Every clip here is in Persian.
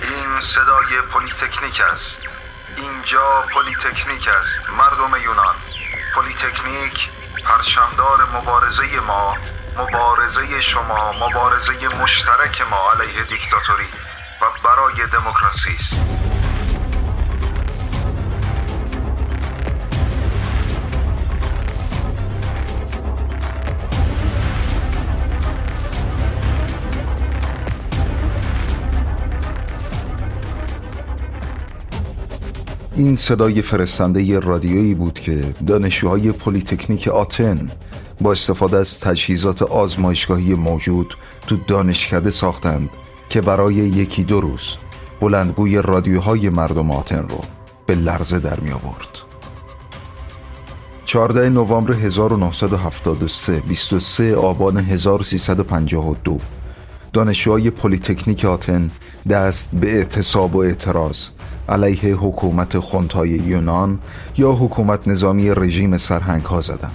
این صدای پلیتکنیک است. اینجا پلیتکنیک است مردم یونان. پلیتکنیک پرچمدار مبارزه ما مبارزه شما مبارزه مشترک ما علیه دیکتاتوری و برای دموکراسی است. این صدای فرستنده رادیویی بود که دانشجوهای پلیتکنیک آتن با استفاده از تجهیزات آزمایشگاهی موجود تو دانشکده ساختند که برای یکی دو روز بلندگوی رادیوهای مردم آتن رو به لرزه در می آورد. 14 نوامبر 1973 23 آبان 1352 دانشجوهای پلیتکنیک آتن دست به اعتصاب و اعتراض علیه حکومت خونتای یونان یا حکومت نظامی رژیم سرهنگ ها زدن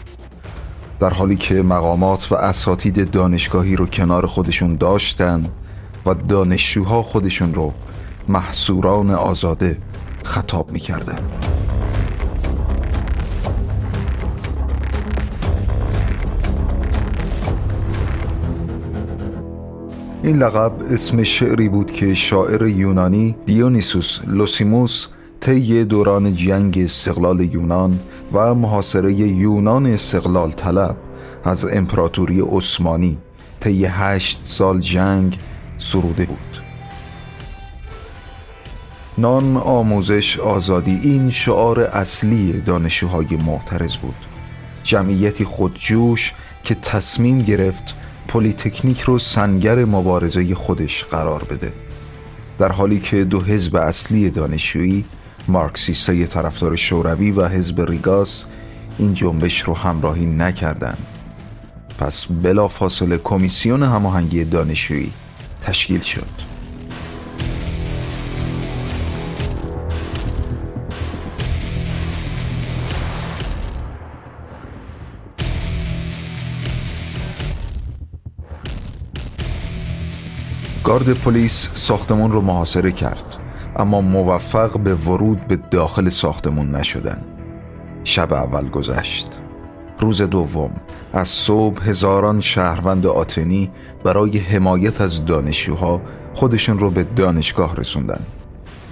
در حالی که مقامات و اساتید دانشگاهی رو کنار خودشون داشتن و دانشجوها خودشون رو محصوران آزاده خطاب می‌کردن. این لقب اسم شعری بود که شاعر یونانی دیونیسوس لوسیموس طی دوران جنگ استقلال یونان و محاصره یونان استقلال طلب از امپراتوری عثمانی طی هشت سال جنگ سروده بود. نان آموزش آزادی این شعار اصلی دانشجوهای معترض بود. جمعیتی خودجوش که تصمیم گرفت پلیتکنیک رو سنگر مبارزه خودش قرار بده. در حالی که دو حزب اصلی دانشجویی مارکسیستای طرفدار شوروی و حزب ریگاس این جنبش رو همراهی نکردند. پس بلافاصله کمیسیون هماهنگی دانشجویی تشکیل شد. گارد پلیس ساختمون رو محاصره کرد اما موفق به ورود به داخل ساختمون نشدن. شب اول گذشت. روز دوم. از صبح هزاران شهروند آتنی برای حمایت از دانشجوها خودشون رو به دانشگاه رسوندن.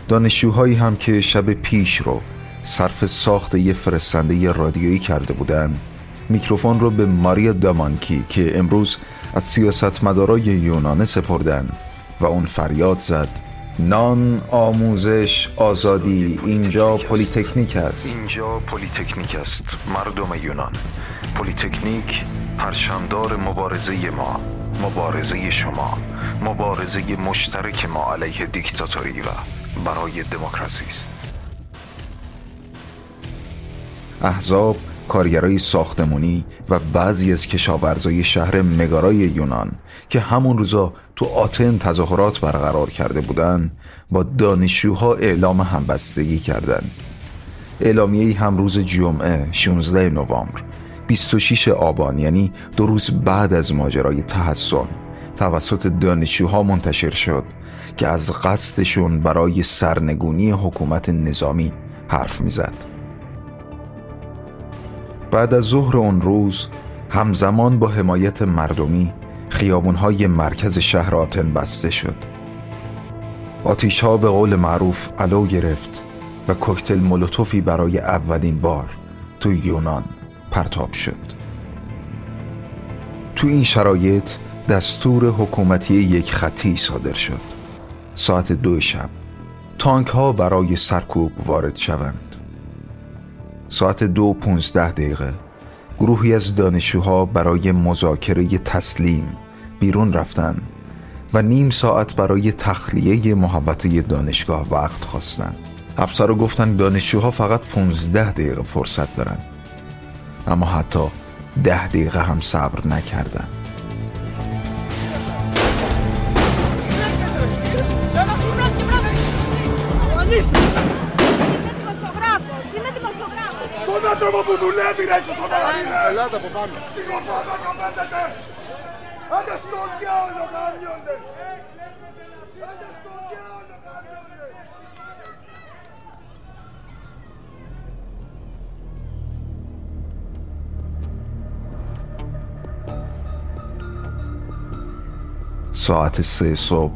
دانشجوهایی هم که شب پیش رو صرف ساخت یه فرستنده رادیویی کرده بودن میکروفون رو به ماریا دامانکی که امروز از سیاستمدارای یونانه سپردن و اون فریاد زد نان آموزش آزادی اینجا پلیتکنیک است. اینجا پلیتکنیک است مردم یونان. پلیتکنیک پرچمدار مبارزه ما مبارزه شما مبارزه مشترک ما علیه دیکتاتوری و برای دموکراسی است. احزاب کارگرای ساختمونی و بعضی از کشاورزای شهر مگارای یونان که همون روزا تو آتن تظاهرات برقرار کرده بودن با دانشجوها اعلام همبستگی کردند. اعلامیه هم روز جمعه 16 نوامبر 26 آبان یعنی دو روز بعد از ماجرای تحسن توسط دانشجوها منتشر شد که از قصدشون برای سرنگونی حکومت نظامی حرف می‌زد. بعد از ظهر اون روز همزمان با حمایت مردمی خیابونهای مرکز شهر آتن بسته شد. آتیش ها به قول معروف علو گرفت و کوکتل مولوتوفی برای اولین بار تو یونان پرتاب شد. تو این شرایط دستور حکومتی یک خطی صادر شد. ساعت دو شب تانک ها برای سرکوب وارد شوند. ساعت دو پونزده دقیقه. گروهی از دانشجوها برای مذاکره تسلیم بیرون رفتن و نیم ساعت برای تخلیه محبت دانشگاه وقت خواستن. افسر گفتن دانشجوها فقط 15 دقیقه فرصت دارن. اما حتی ده دقیقه هم صبر نکردن. που δουλεύει ρε στο ساعت سه صبح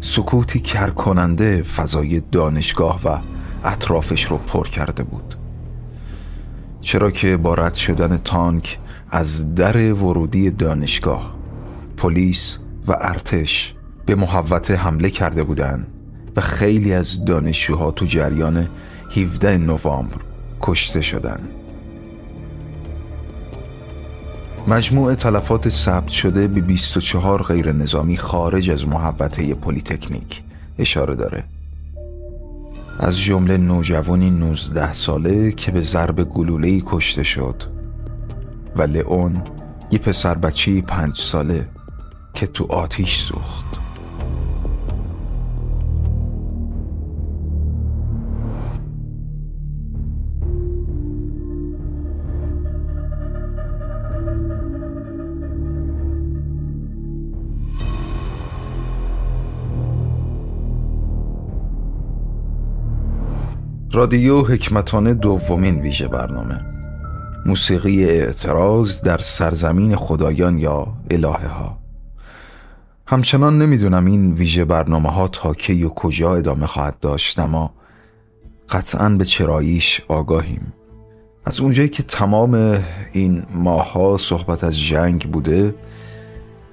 سکوتی کرکننده فضای دانشگاه و اطرافش رو پر کرده بود چرا که با رد شدن تانک از در ورودی دانشگاه پلیس و ارتش به محوطه حمله کرده بودند و خیلی از دانشجوها تو جریان 17 نوامبر کشته شدند. مجموع تلفات ثبت شده به 24 غیر نظامی خارج از محوطه پلیتکنیک اشاره داره از جمله نوجوانی 19 ساله که به ضرب گلوله‌ای کشته شد و لئون یه پسر بچه پنج ساله که تو آتیش سوخت. رادیو حکمتانه دومین ویژه برنامه. موسیقی اعتراض در سرزمین خدایان یا الهه ها همچنان نمی‌دونم این ویژه برنامه ها تا کی و کجا ادامه خواهد داشت اما قطعا به چراییش آگاهیم. از اونجایی که تمام این ماها صحبت از جنگ بوده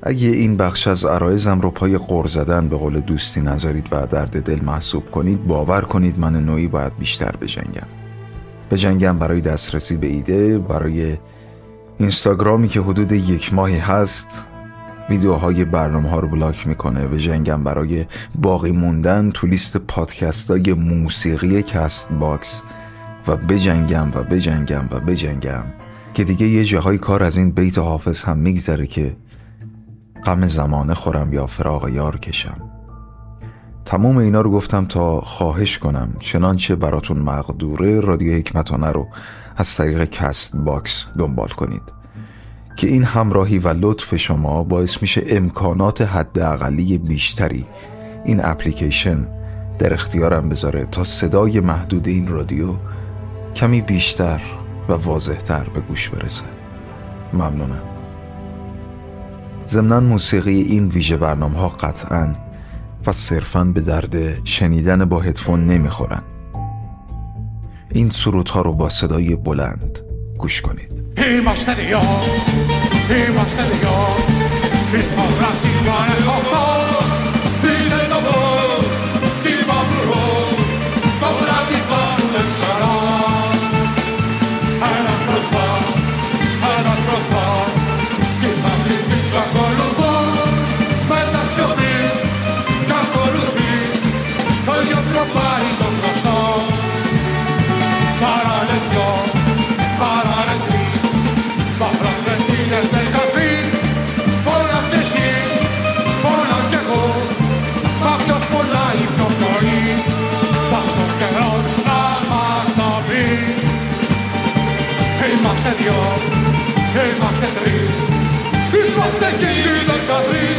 اگه این بخش از عرایزم رو پای قر زدن به قول دوستی نذارید و درد دل محسوب کنید باور کنید من نوعی باید بیشتر بجنگم. بجنگم برای دسترسی به ایده برای اینستاگرامی که حدود یک ماهی هست ویدیوهای برنامه ها رو بلاک می‌کنه. بجنگم برای باقی موندن تو لیست پادکست های موسیقی Castbox و بجنگم و بجنگم و بجنگم. که دیگه یه جاهای کار از این بیت حافظ هم میگذره که غم زمانه خورم یا فراق یار کشم. تمام اینا رو گفتم تا خواهش کنم چنانچه براتون مقدوره رادیو هگمتانه رو از طریق Castbox دنبال کنید. که این همراهی و لطف شما باعث میشه امکانات حداقلی بیشتری این اپلیکیشن در اختیارم بذاره تا صدای محدود این رادیو کمی بیشتر و واضحتر به گوش برسه. ممنونم. ضمنا موسیقی این ویژه برنامه ها قطعا و صرفا به درد شنیدن با هدفون نمی‌خورن. این سرودها ها رو با صدای بلند گوش کنید. He και τρεις Είμαστε και οι δεκατρεις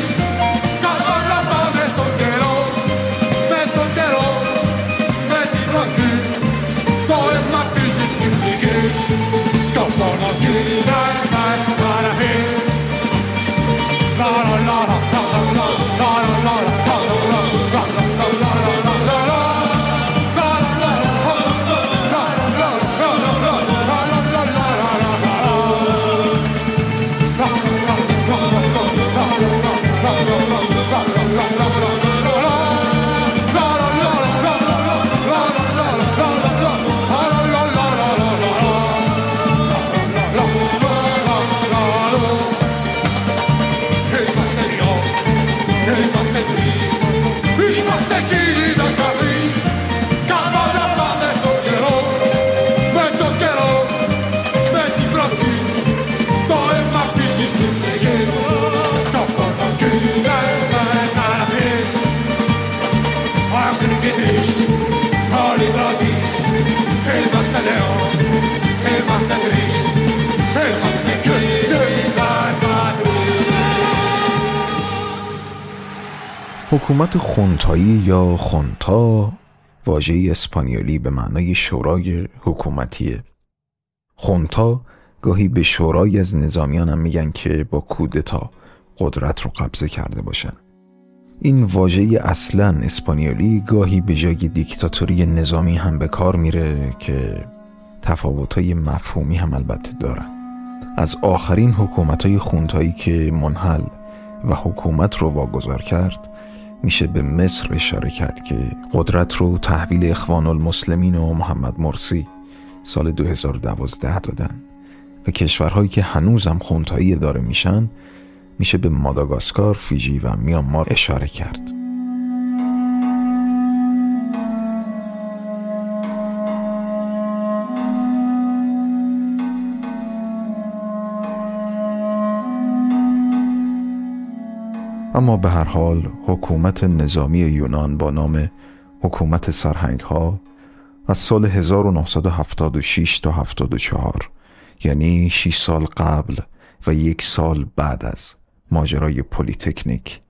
حکومت خونتایی یا خونتا واژه اسپانیولی به معنای شورای حکومتیه. خونتا گاهی به شورای از نظامیان هم میگن که با کودتا قدرت رو قبضه کرده باشن. این واژه اصلا اسپانیولی گاهی به جای دیکتاتوری نظامی هم به کار میره که تفاوتهای مفهومی هم البته دارن. از آخرین حکومت های خونتایی که منحل و حکومت رو واگذار کرد میشه به مصر اشاره کرد که قدرت رو تحویل اخوان المسلمین و محمد مرسی سال 2012 دادن و کشورهایی که هنوزم خونتایی داره میشن میشه به ماداگاسکار، فیجی و میانمار اشاره کرد. اما به هر حال حکومت نظامی یونان با نام حکومت سرهنگ ها از سال 1967 تا 74 یعنی 6 سال قبل و یک سال بعد از ماجرای پلیتکنیک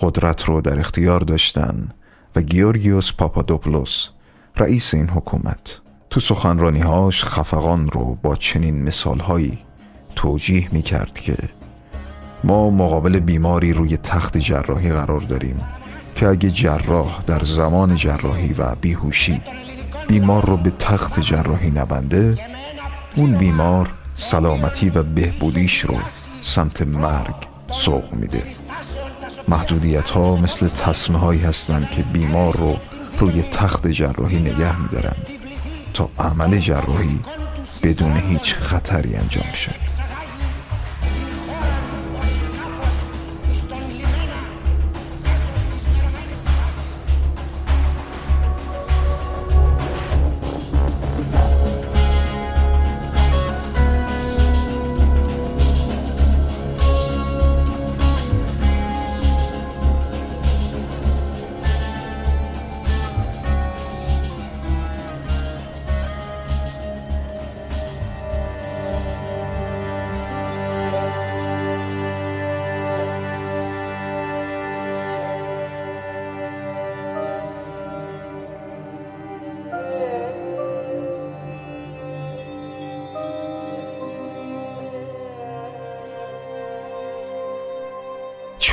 قدرت رو در اختیار داشتن و گیورگیوس پاپادوپلوس رئیس این حکومت تو سخنرانیهاش خفقان رو با چنین مثالهایی توجیه می کرد که ما مقابل بیماری روی تخت جراحی قرار داریم که اگه جراح در زمان جراحی و بیهوشی بیمار رو به تخت جراحی نبنده اون بیمار سلامتی و بهبودیش رو سمت مرگ سوق میده. محدودیت ها مثل تصمه هایی هستند که بیمار رو روی تخت جراحی نگه میدارن تا عمل جراحی بدون هیچ خطری انجام شه.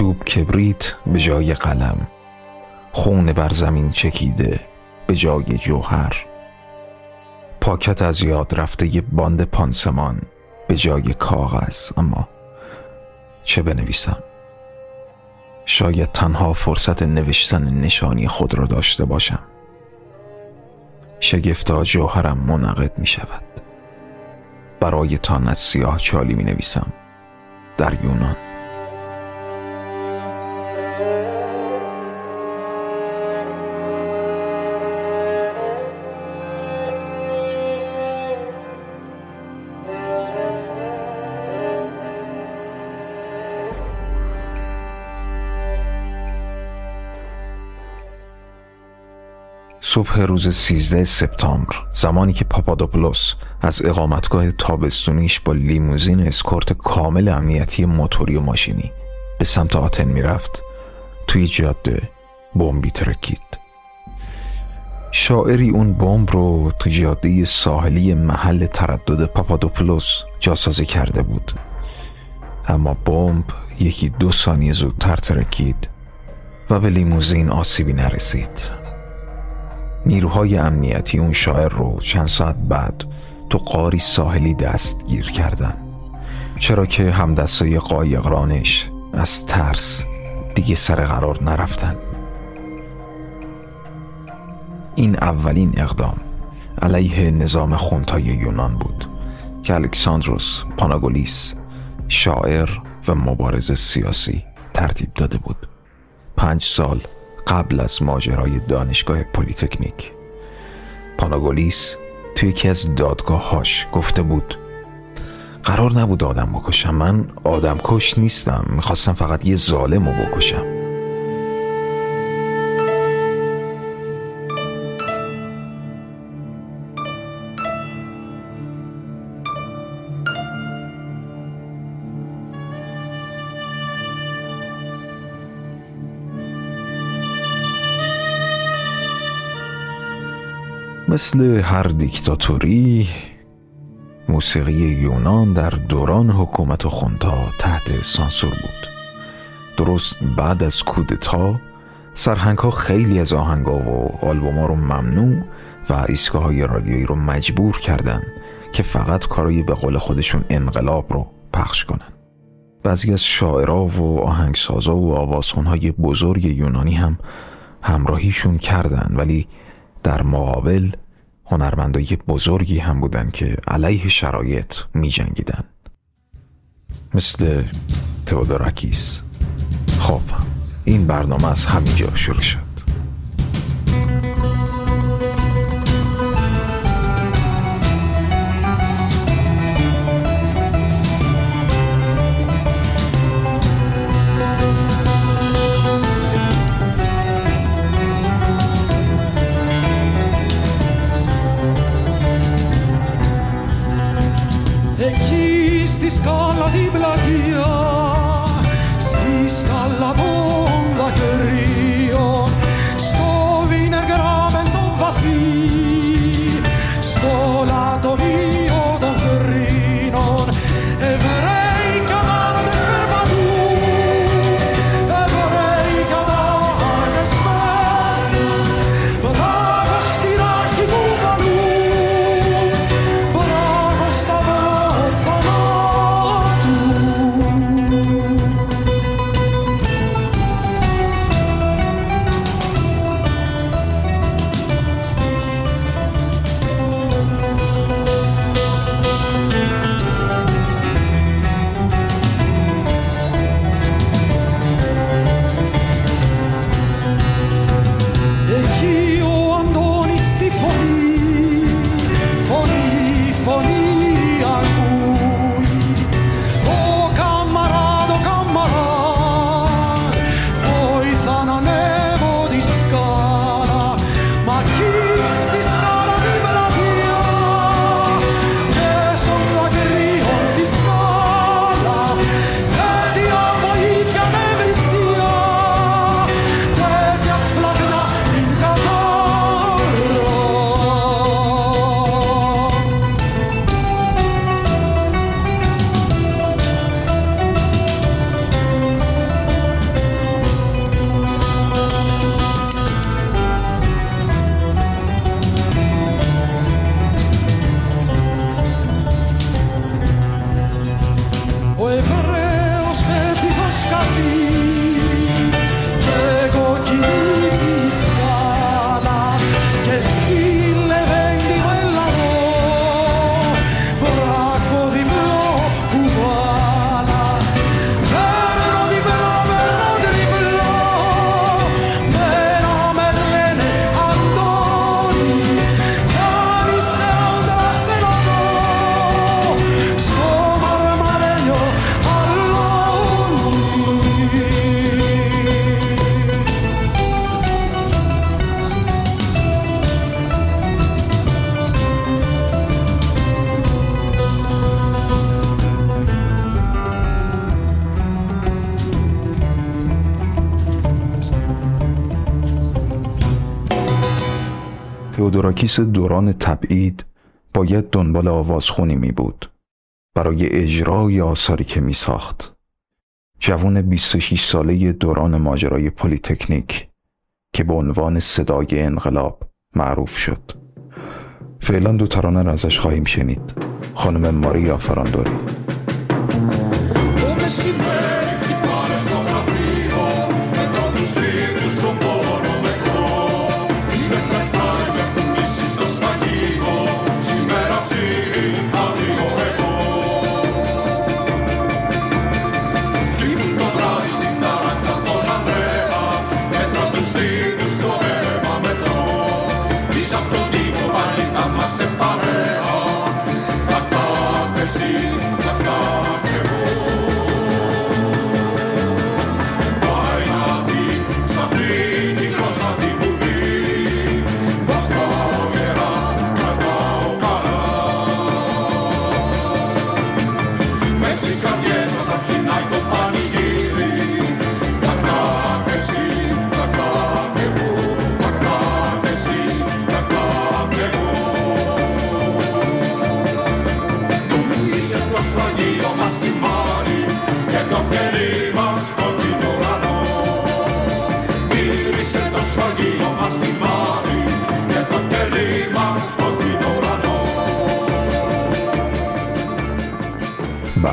چوب کبریت به جای قلم خون بر زمین چکیده به جای جوهر. پاکت از یاد رفته یه باند پانسمان به جای کاغذ اما چه بنویسم؟ شاید تنها فرصت نوشتن نشانی خود را داشته باشم. شگفتا جوهرم منعقد می شود. برای تان از سیاه چالی می نویسم. در یونان. صبح روز 13 سپتامبر. زمانی که پاپادوپولوس از اقامتگاه تابستونیش با لیموزین اسکورت کامل امنیتی موتوری و ماشینی به سمت آتن می‌رفت توی جاده بمبی ترکید. شاعری اون بمب رو تو جاده ساحلی محل تردد پاپادوپولوس جاسازی کرده بود. اما بمب یکی دو ثانیه زودتر ترکید و به لیموزین آسیبی نرسید. نیروهای امنیتی اون شاعر رو چند ساعت بعد تو قاری ساحلی دستگیر کردن. چرا که همدستای قایقرانش از ترس دیگه سر قرار نرفتن. این اولین اقدام علیه نظام خونتای یونان بود که الکساندروس پاناگولیس شاعر و مبارز سیاسی ترتیب داده بود. پنج سال قبل از ماجرای دانشگاه پلیتکنیک. پاناگولیس توی یکی از دادگاههاش گفته بود قرار نبود آدم بکشم. من آدم کش نیستم. می‌خواستم فقط یه ظالم رو بکشم. مثل هر دیکتاتوری موسیقی یونان در دوران حکومت خونتا تحت سانسور بود. درست بعد از کودتا سرهنگ ها خیلی از آهنگا و آلبوم ها رو ممنوع و ایستگاه های رادیویی رو مجبور کردن که فقط کارایی به قول خودشون انقلاب رو پخش کنن. بعضی از شاعرها و آهنگسازا و آوازخونهای بزرگ یونانی هم همراهیشون کردن ولی در مقابل هنرمندای بزرگی هم بودن که علیه شرایط می جنگیدن. مثل تئودوراکیس خب این برنامه از همینجا شروع شد تئودوراکیس دوران تبعید باید دنبال آوازخونی می بود برای اجرای آثاری که می ساخت جوان 26 ساله دوران ماجرای پلیتکنیک که به عنوان صدای انقلاب معروف شد. فعلا دو ترانه را ازش خواهیم شنید. خانم ماریا فراندوری.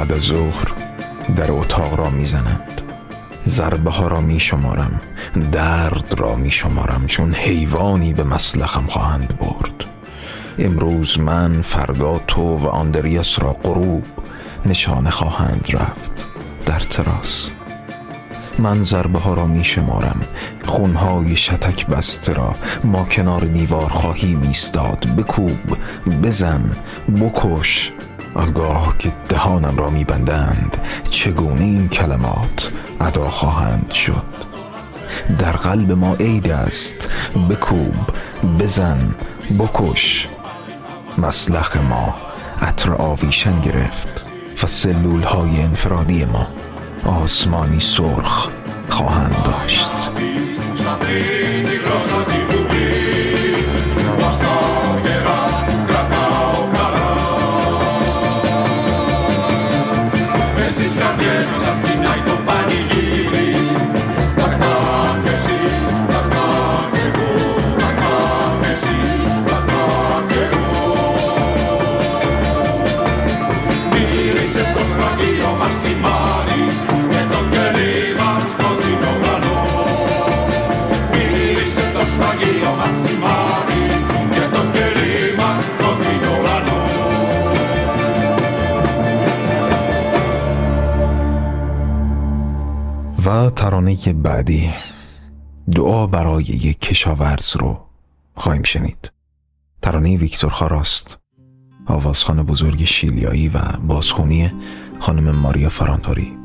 بعد از ظهر در اتاق را می‌زنند ضربه ها را می شمارم درد را می شمارم چون حیوانی به مسلخم خواهند برد. امروز من فردا تو و آندریاس را غروب نشانه خواهند رفت در تراس. من ضربه ها را می شمارم خونهای شتک بسته را ما کنار دیوار خواهیم ایستاد. بکوب بزن بکش. آنگاه که دهانم را میبندند چگونه این کلمات ادا خواهند شد؟ در قلب ما عید است. بکوب بزن بکش. مسلخ ما عطر آویشن گرفت و سلول های انفرادی ما آسمانی سرخ خواهند داشت. ترانه بعدی دعا برای یک کشاورز رو خواهیم شنید. ترانه ویکتور خاراست آوازخان بزرگ شیلیایی و بازخونی خانم ماریا فرانتوری.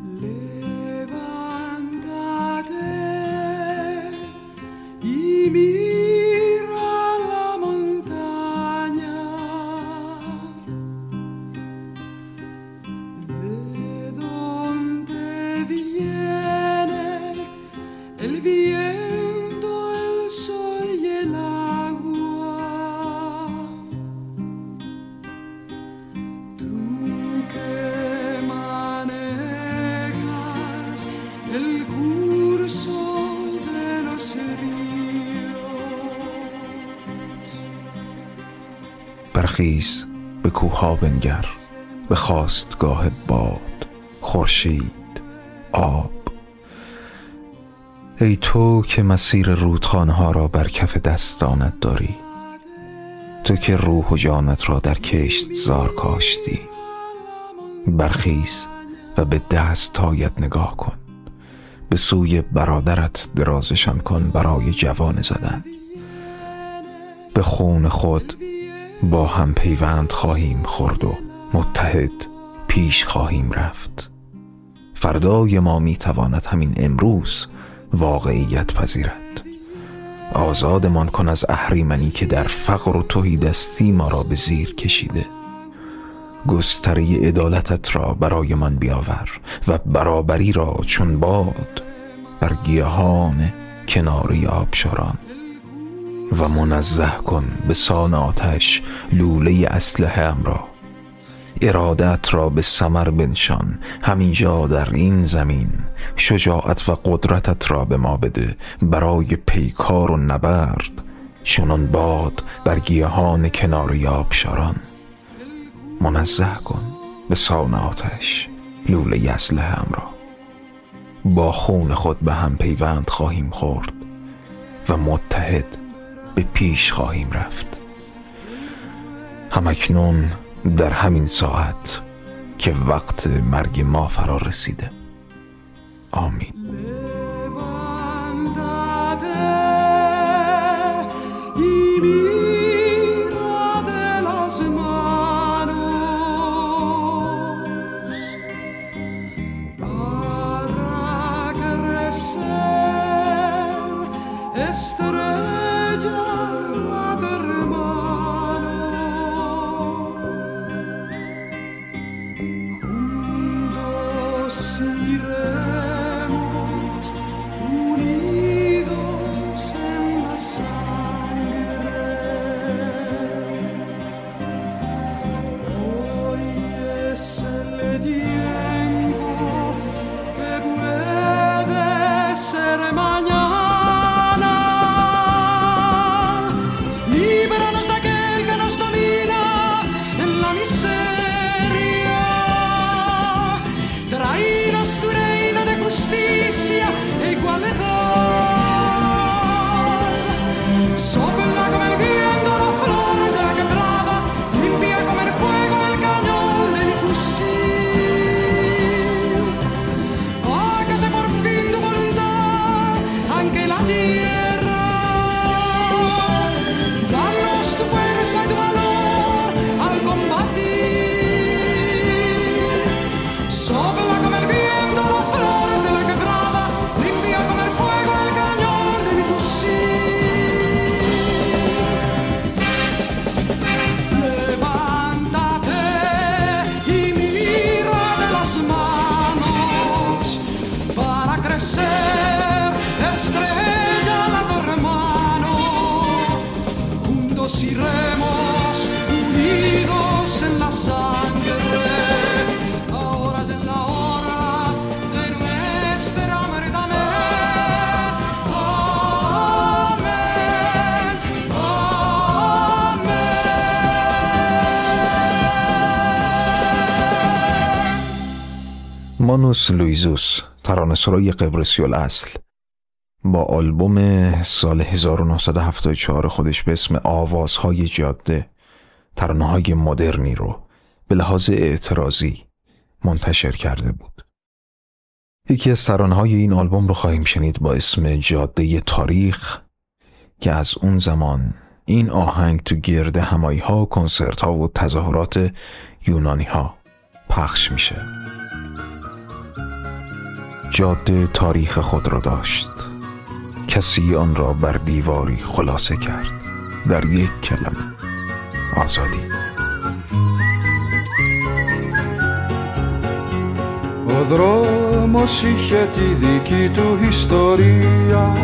برخیز به کوها بنگر به خواستگاه باد خورشید آب. ای تو که مسیر رودخانه ها را بر کف دستانت داری تو که روح و جانت را در کشت زار کاشتی. برخیز و به دستهایت نگاه کن به سوی برادرت درازشان کن برای جوان زدن. به خون خود با هم پیوند خواهیم خورد و متحد پیش خواهیم رفت. فردای ما می تواند همین امروز واقعیت پذیرد. آزادمان کن از اهریمنی که در فقر و توهی دستی ما را به زیر کشیده. گستره عدالتت را برای من بیاور و برابری را چون باد بر گیاهان کناری آبشاران. و منزه کن به سان آتش لوله اسلحه را. ارادت را به سمر بنشان همینجا در این زمین. شجاعت و قدرتت را به ما بده برای پیکار و نبرد. چنان باد بر گیاهان کنار آبشاران منزه کن به سان آتش لوله اسلحه را. با خون خود به هم پیوند خواهیم خورد و متحد به پیش خواهیم رفت. همکنون در همین ساعت که وقت مرگ ما فرا رسیده. آمین. مانوس لویزوس ترانسرای قبرسی الاصل. با آلبوم سال 1974 خودش به اسم آوازهای جاده ترانه های مدرنی رو به لحاظ اعتراضی منتشر کرده بود. یکی از ترانه های این آلبوم رو خواهیم شنید با اسم جاده تاریخ که از اون زمان این آهنگ تو گرد همایی ها و کنسرت ها و تظاهرات یونانی ها پخش میشه. جاده تاریخ خود را داشت کسی آن را بر دیواری خلاصه کرد در یک کلمه آزادی Ο δρόμος είχε τη δική του ιστορία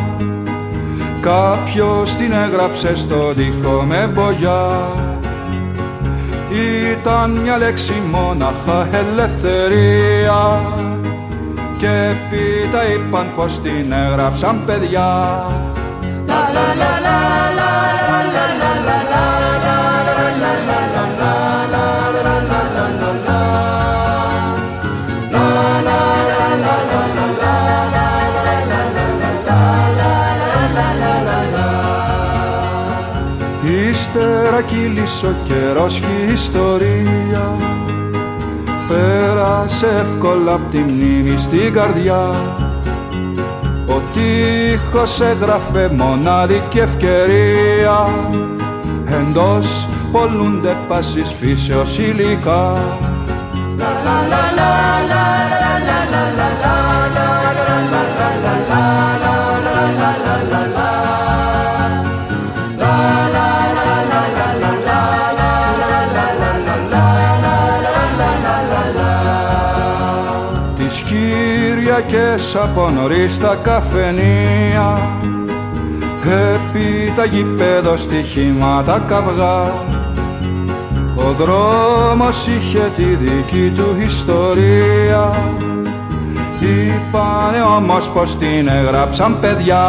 Κάποιος την έγραψε στο τοίχο με μπογιά Ήταν μια λέξη μόναχα ελευθερία Και πίτα είπαν πως την έγραψαν παιδιά Ύστερα κύλησε ο καιρός και η ιστορία Πέρασε εύκολα απ' τη μνήμη στην καρδιά. Ο τείχος έγραφε μονάδικη ευκαιρία. Εντός πολλούνται πάσης φύσεως υλικά. Τις Κυριακές από νωρίς τα καφενεία. Επί τα γηπέδο στοιχήματα καυγά. Ο δρόμος είχε τη δική του ιστορία. Είπανε όμως πως την έγραψαν παιδιά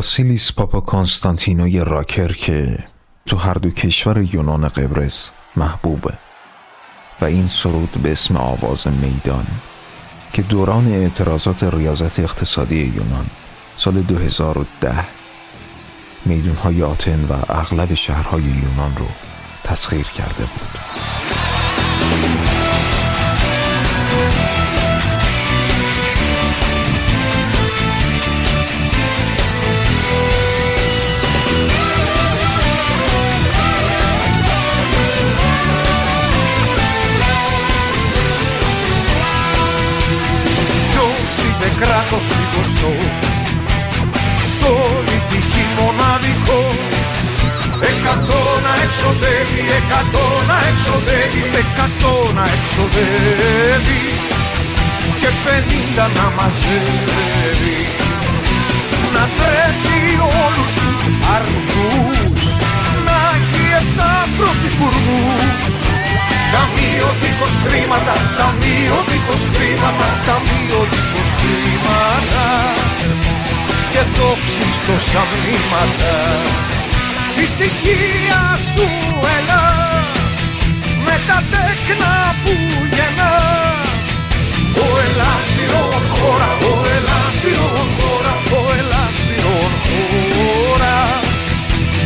واسیلیس پاپا کانستانتینوی راکر که تو هر دو کشور یونان قبرس محبوبه. و این سرود به اسم آواز میدان که دوران اعتراضات ریاضت اقتصادی یونان سال 2010 میدونهای آتن و اغلب شهرهای یونان رو تسخیر کرده بود. Είναι κράτος λιγοστό Σ' όλη τη γη μοναδικό. Εκατό να εξοδεύει, εκατό να εξοδεύει Εκατό να εξοδεύει. Και πενήντα να μαζεύει. Να τρέφει όλους τους αργούς Να έχει εφτά πρωθυπουργούς Ταμείο δίχως χρήματα, ταμείο δίχως χρήματα, ταμείο δίχως χρήματα. Και δόξεις τόσα μνήματα. Τη στοιχεία σου Ελλάς με τα τέκνα που γεννάς. Ο Ελλάσιον χώρα, ο Ελλάσιον χώρα, ο Ελλάσιον χώρα.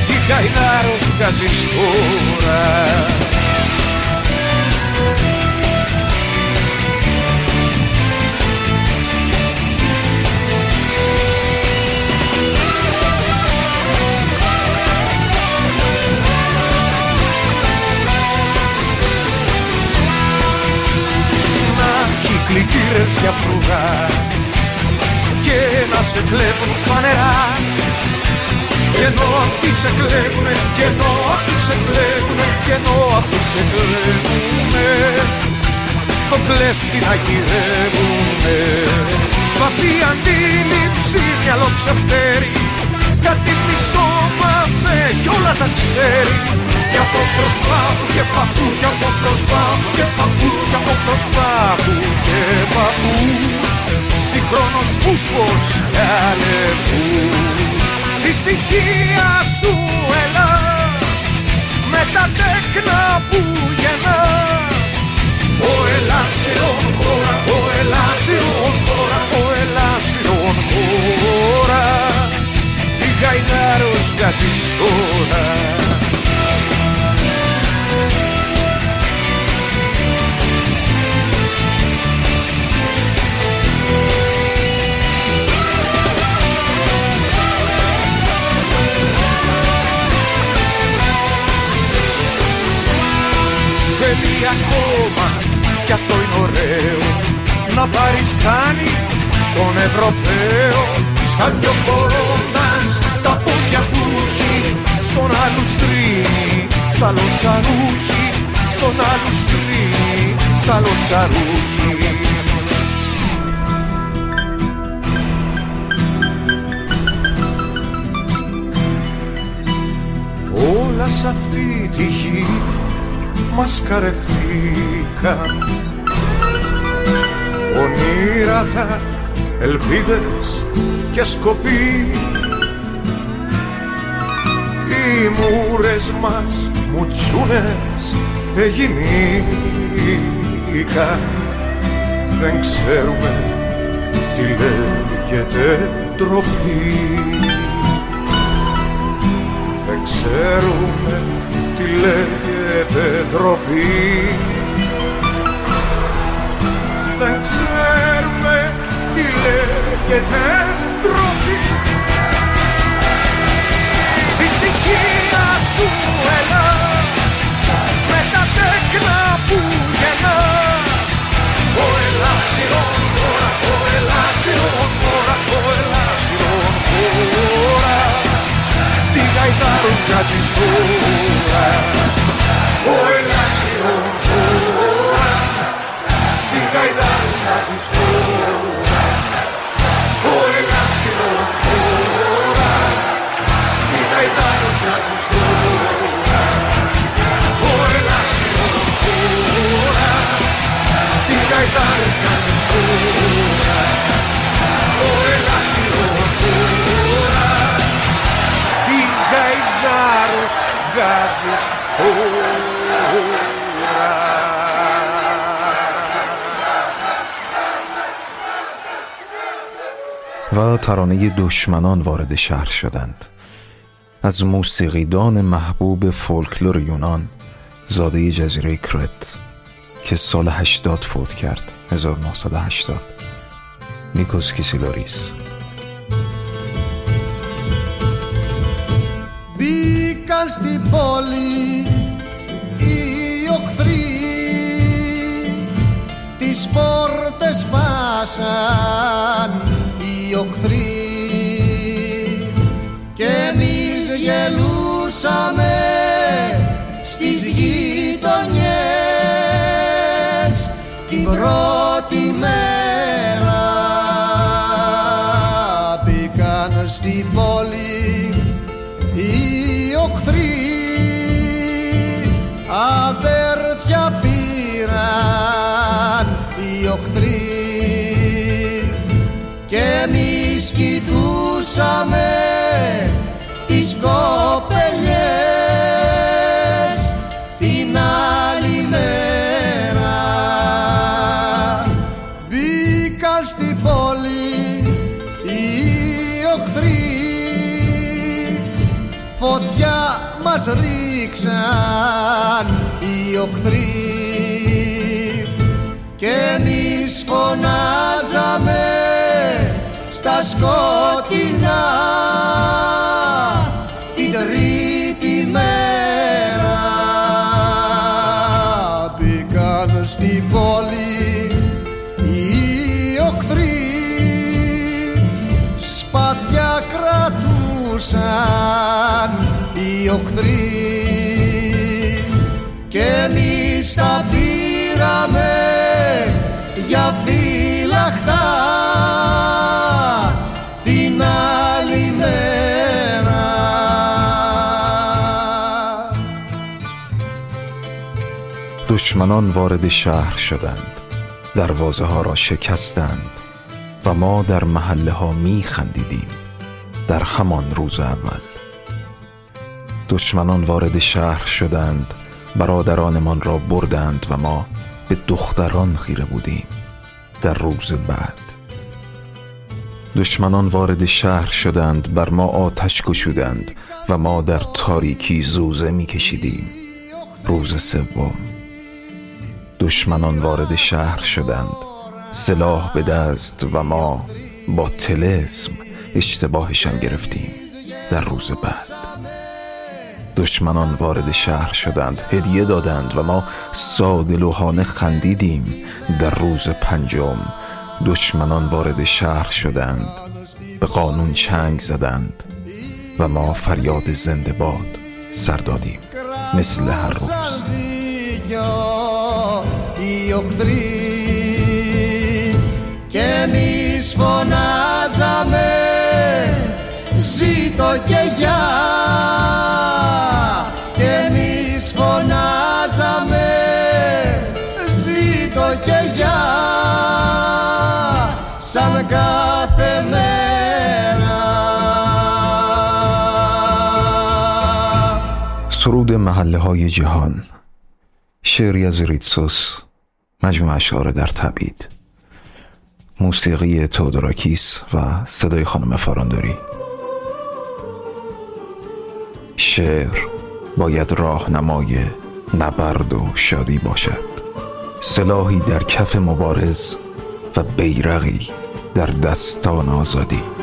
Τι γαϊδάρος βγάζεις τώρα έχει κλικύρες για φρούγα και να σε κλέβουν φανερά. Και ενώ αυτοί σε κλέβουνε, και ενώ αυτοί σε κλέβουνε, και ενώ αυτοί σε κλέβουνε το κλέφτη να γυρεύουνε. Σπαθή αντίληψη, μυαλό ξεφτέρι κάτι πίσω μάθε κι όλα τα ξέρει παππούκια από μπροστά του και παππούκια από μπροστά του και παππούκια από μπροστά του και παππού. Συγχρόνως μπουφος κι αλεπού τη στοιχεία σου Ελλάς με τα τέκνα που γεννάς. Ο Ελλάσιον χώρα, ο Ελλάσιον χώρα, ο Ελλάσιον χώρα τι γαϊνάρος βγάζεις τώρα Θέλει ακόμα κι αυτό είναι ωραίο να παριστάνει τον Ευρωπαίο. Σαν δυο κορώνας τα πόδια που έχει στον άλλου στρίνει στα λοτσαρούχι στον άλλου στρίνει στα λοτσαρούχι Όλα σ' αυτή τη γη μας καρευτήκαν ονείρατα, ελπίδες και σκοποί οι μούρες μας μουτσούνες εγινήκαν. Δεν ξέρουμε τι λέγεται ντροπή. Δεν ξέρουμε τι λέγεται ντροπή δεν ξέρουμε τι λέγεται ντροπή Η στοιχεία σου Ελλάς με τα τέκνα που γεννάς. Ο Ελλάσιον χώρα, ο Ελλάσιον χώρα, ο Ελλάσιον χώρα τι γαϊτάρος βγάζεις τώρα ο Ελάσιο τώρα Τη γαϊδάρι θα ζηστώ Ο Ελάσιο τώρα Τη γαϊδάρι θα ζηστώ Ο Ελάσιο τώρα Τη γαϊδάρι θα ζηστώ Ο Ελάσιο τώρα Τη γαϊδάρι βγάζεις و ترانه دشمنان وارد شهر شدند. از موسیقیدان محبوب فولکلور یونان زاده جزیره کرت که سال 80 فوت کرد 1980 نیکوس کیسیلوریس. Μπήκαν στην πόλη οι οχτροί Τις πόρτες σπάσαν οι οχτροί Και εμείς γελούσαμε στις γειτονιές Την πρώτη αδέρφια πήραν οι οχθροί και εμείς κοιτούσαμε τις κοπελιές την άλλη μέρα. Μπήκαν στην πόλη οι οχθροί φωτιά μας ρίξαν οι οχθροί. Και εμείς φωνάζαμε στα σκοτεινά την τρίτη μέρα. Μπήκαν στην πόλη οι οχθροί σπαθιά κρατούσαν οι οχθροί και εμείς τα πήραμε για φύλαχτα την άλλη μέρα دشمنان وارد شهر شدند دروازه ها را شکستند و ما در محله ها می خندیدیم در همان روز اول دشمنان وارد شهر شدند برادرانمان را بردند و ما به دختران خیره بودیم در روز بعد. دشمنان وارد شهر شدند بر ما آتش گشودند و ما در تاریکی زوزه می کشیدیم روز سوم. دشمنان وارد شهر شدند. سلاح به دست و ما با تلسم اشتباهشان گرفتیم در روز بعد. دشمنان وارد شهر شدند هدیه دادند و ما سادلوحانه خندیدیم در روز پنجم دشمنان وارد شهر شدند به قانون چنگ زدند و ما فریاد زنده باد سر دادیم مثل هر روز και εμείς φωνάζαμε ζήτω και γεια سرود محله های جهان. شعری از ریتسوس مجموع اشعار در تبعید. موسیقی تودوراکیس و صدای خانم فاراندوری شعر باید راهنمای نبرد و شادی باشد. سلاحی در کف مبارز و بیرقی در دستان آزادی.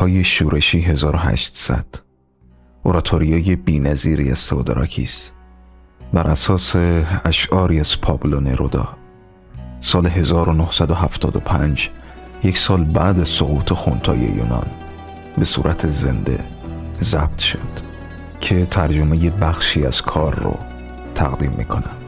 امریکای شورشی 1800 اوراتوریای بینظیری از سودراکیس بر اساس اشعاری از پابلو نرودا سال 1975 یک سال بعد سقوط خونتای یونان به صورت زنده ضبط شد که ترجمه بخشی از کار رو تقدیم می‌کنم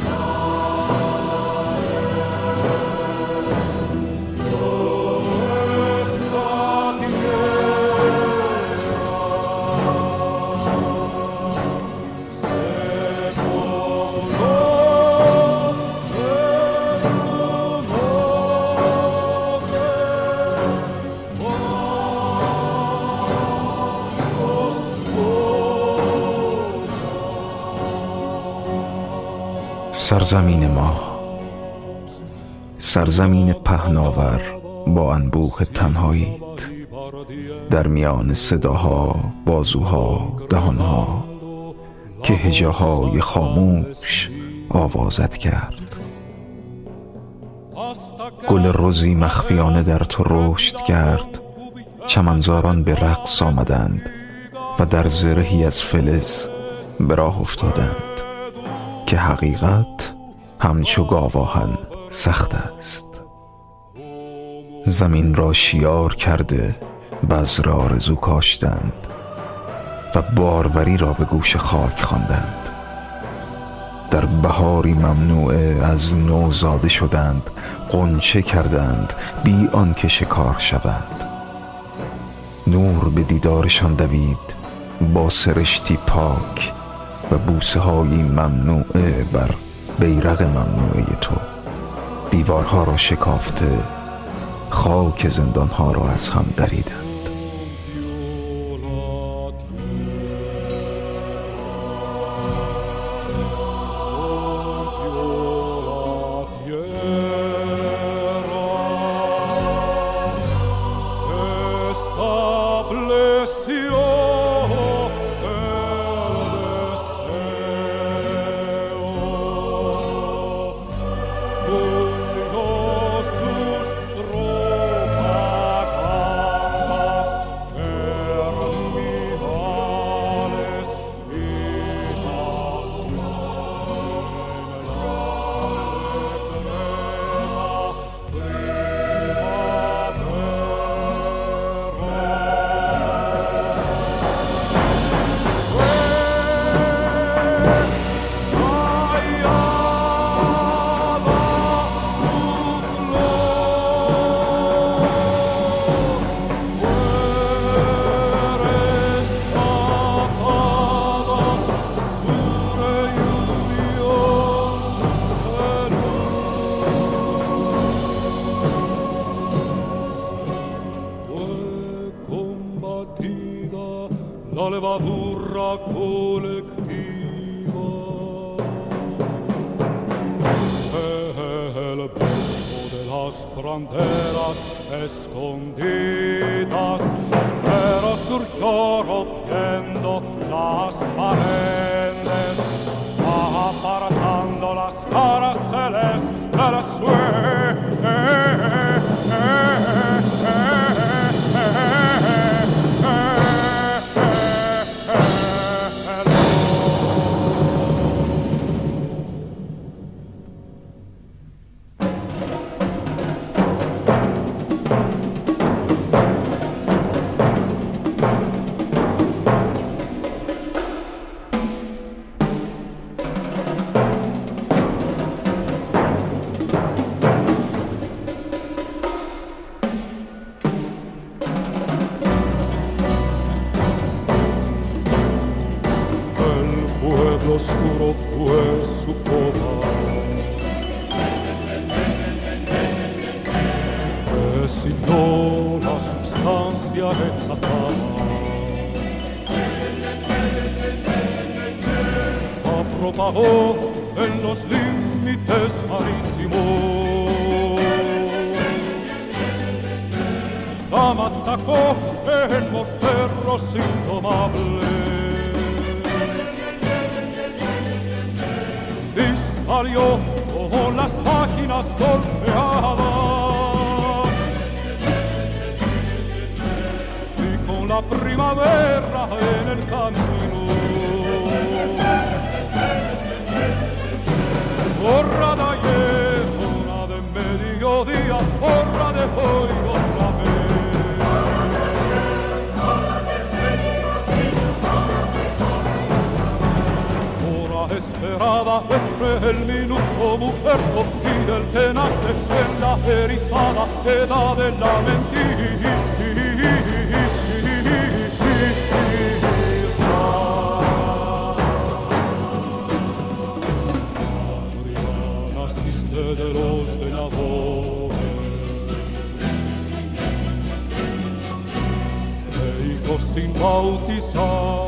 Lord. سرزمین ما. سرزمین پهناور با انبوه تنهاییت. در میان صداها بازوها دهانها که هجاهای خاموش آوازت کرد. گل روزی مخفیانه در تو رشد کرد. چمنزاران به رقص آمدند و در زرهی از فلز به راه افتادند که حقیقت همچو گاواهن سخت است. زمین را شیار کرده بذر آرزو کاشتند و باروری را به گوش خاک خواندند. در بهاری ممنوعه از نو زاده شدند قنچه کردند بی آنکه شکار شوند. نور به دیدارشان دوید با سرشتی پاک و بوسه های ممنوعه بر بیرق ممنوعه تو. دیوارها را شکافته خاک زندانها را از هم دریدند de los de Navone. E i cossi imbautizzati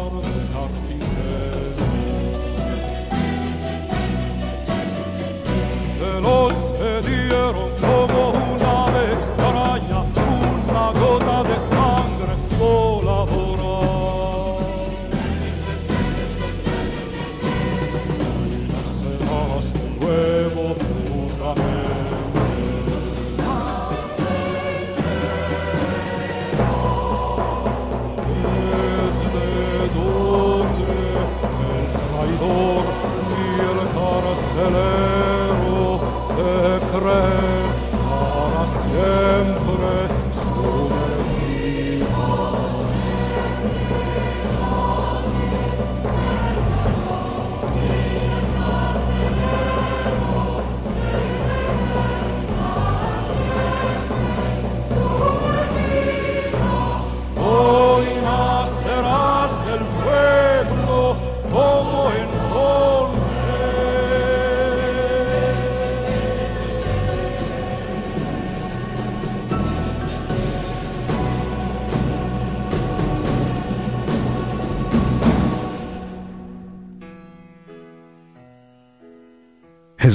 accélère et crée par.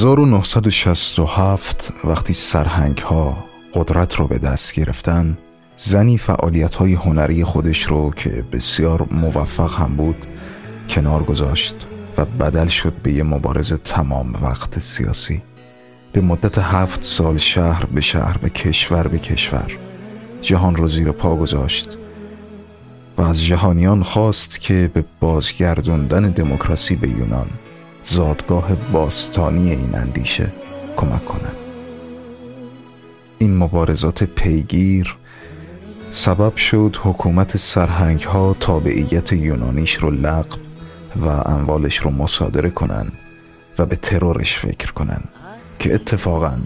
1967 وقتی سرهنگ ها قدرت رو به دست گرفتن زنی فعالیت های هنری خودش رو که بسیار موفق هم بود کنار گذاشت و بدل شد به یه مبارز تمام وقت سیاسی. به مدت هفت سال شهر به شهر و کشور به کشور جهان رو زیر پا گذاشت و از جهانیان خواست که به بازگردوندن دموکراسی به یونان زادگاه باستانی این اندیشه کمک کنند این مبارزات پیگیر سبب شد حکومت سرهنگ ها تابعیت یونانیش رو لغو و اموالش رو مصادره کنند و به ترورش فکر کنند که اتفاقا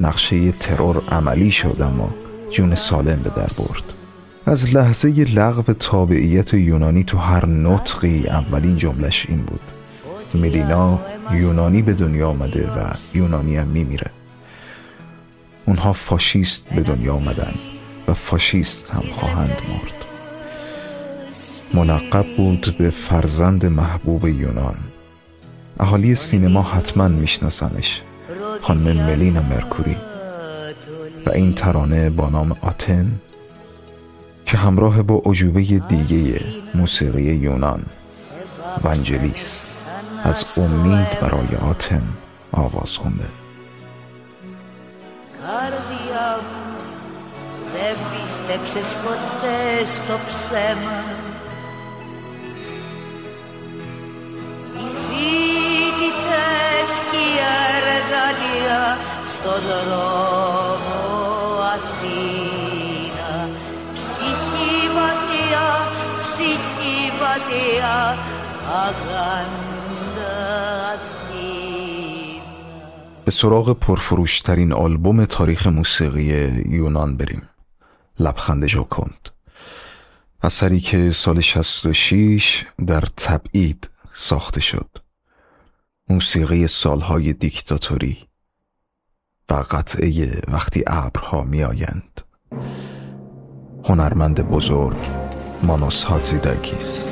نقشه ترور عملی شد اما جون سالم به در برد. از لحظه لغو تابعیت یونانی تو هر نطقی اولین جملش این بود. مدینا یونانی به دنیا آمده و یونانی هم میمیره. اونها فاشیست به دنیا آمدن و فاشیست هم خواهند مرد. ملقب بود به فرزند محبوب یونان. اهالی سینما حتما میشناسنش. خانم ملینا مرکوری. و این ترانه با نام آتن که همراه با عجوبه دیگه موسیقی یونان. ونجلیس از امید برای آتن آواز خونده δεν πίστεψες ποτέ στο ψέμα Οι φοιτητές και η εργατία στο δρόμο Αθήνα ψυχή βαθιά, ψυχή βαθιά αγάπη به سراغ پرفروشترین آلبوم تاریخ موسیقی یونان بریم. لبخند ژوکند اثری که سال 66 در تبعید ساخته شد. موسیقی سالهای دیکتاتوری و قطعه وقتی ابرها میآیند. هنرمند بزرگ مانوس هاتزیداکیس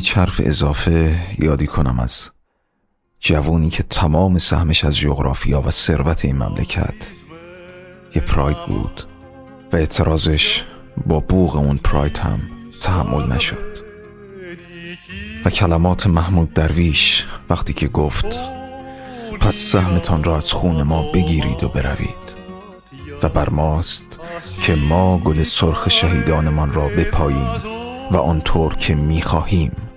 هیچ حرف اضافه یادی کنم از جوونی که تمام سهمش از جغرافیا و ثروت این مملکت یه پراید بود و اعتراضش با بوغ اون پراید هم تحمل نشد. و کلمات محمود درویش وقتی که گفت پس سهمتان را از خون ما بگیرید و بروید و بر ماست که ما گل سرخ شهیدانمان را بپاییم و آنطور که می‌خواهیم.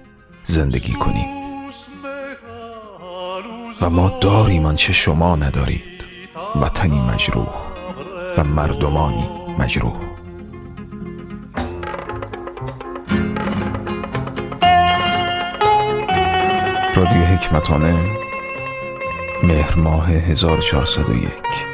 زندگی کنیم. و ما داریم آنچه شما ندارید. وطنی مجروح و مردمانی مجروح. رادیو حکمتانه مهر ماه 1401